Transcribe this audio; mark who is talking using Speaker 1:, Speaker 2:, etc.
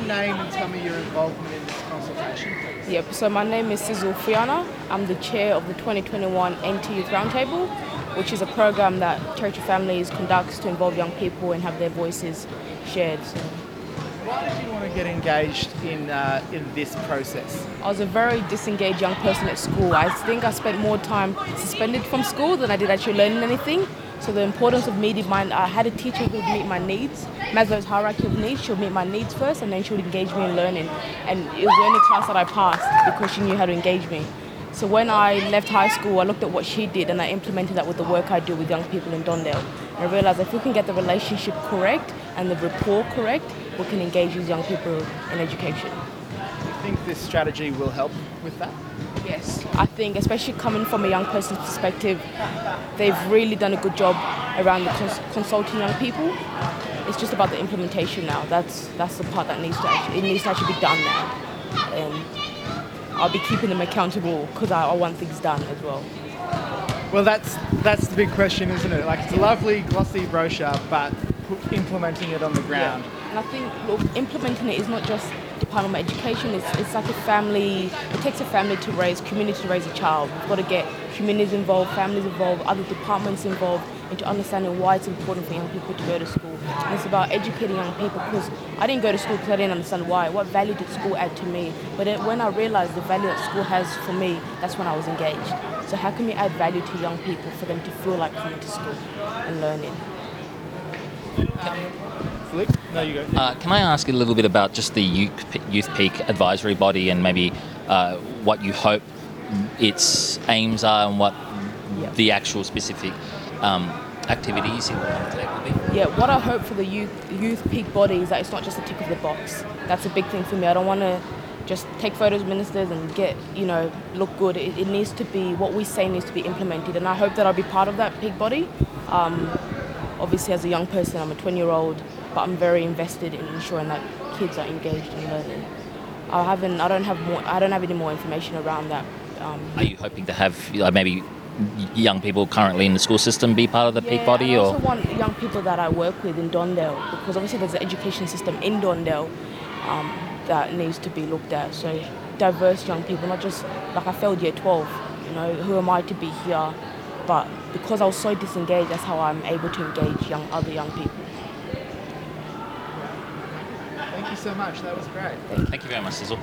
Speaker 1: your name and tell me your involvement in this consultation, please?
Speaker 2: Yep, so my name is Sizol Fuyana. I'm the chair of the 2021 NT Youth Roundtable, which is a program that Church of Families conducts to involve young people and have their voices shared. So
Speaker 1: Why did you want to get engaged in uh, in this process?
Speaker 2: I was a very disengaged young person at school. I think I spent more time suspended from school than I did actually learning anything. So the importance of meeting my, I had a teacher who would meet my needs. Maslow's hierarchy of needs, she would meet my needs first and then she would engage me in learning. And it was the only class that I passed because she knew how to engage me. So when I left high school, I looked at what she did and I implemented that with the work I do with young people in Don Dale. And I realized if we can get the relationship correct and the rapport correct, we can engage these young people in education.
Speaker 1: Do you think this strategy will help with that?
Speaker 2: Yes, I think, especially coming from a young person's perspective, they've really done a good job around cons- consulting young people. It's just about the implementation now. That's that's the part that needs to actually, it needs to actually be done now. And I'll be keeping them accountable because I, I want things done as well.
Speaker 1: Well, that's that's the big question, isn't it? Like it's a lovely glossy brochure, but implementing it on the ground.
Speaker 2: And I think look, implementing it is not just Department of Education. It's, it's like a family. It takes a family to raise, community to raise a child. We've got to get communities involved, families involved, other departments involved into understanding why it's important for young people to go to school. And it's about educating young people because I didn't go to school because I didn't understand why. What value did school add to me? But then when I realized the value that school has for me, that's when I was engaged. So how can we add value to young people for them to feel like coming to school and learning?
Speaker 1: Flick? No, you go.
Speaker 3: Uh, can I ask a little bit about just the Youth, Youth Peak Advisory Body and maybe uh, what you hope its aims are and what
Speaker 2: Yeah.
Speaker 3: the actual specific um, activities it will undertake will be?
Speaker 2: Yeah, what I hope for the youth youth peak body is that it's not just a tick of the box. That's a big thing for me. I don't want to just take photos of ministers and get you know look good. It, it needs to be what we say needs to be implemented, and I hope that I'll be part of that peak body. Um, obviously, as a young person, I'm a 20 year old, but I'm very invested in ensuring that kids are engaged in learning. I haven't. I don't have more. I don't have any more information around that. Um,
Speaker 3: Are you hoping to have maybe young people currently in the school system be part of the peak body or?
Speaker 2: I
Speaker 3: or?
Speaker 2: also want young people that I work with in Don Dale because obviously there's an education system in Don Dale um, that needs to be looked at. So diverse young people, not just like I failed year 12. You know, who am I to be here? But because I was so disengaged, that's how I'm able to engage young other young people.
Speaker 1: Thank you so much. That was great.
Speaker 3: Thank you very much, Sizol.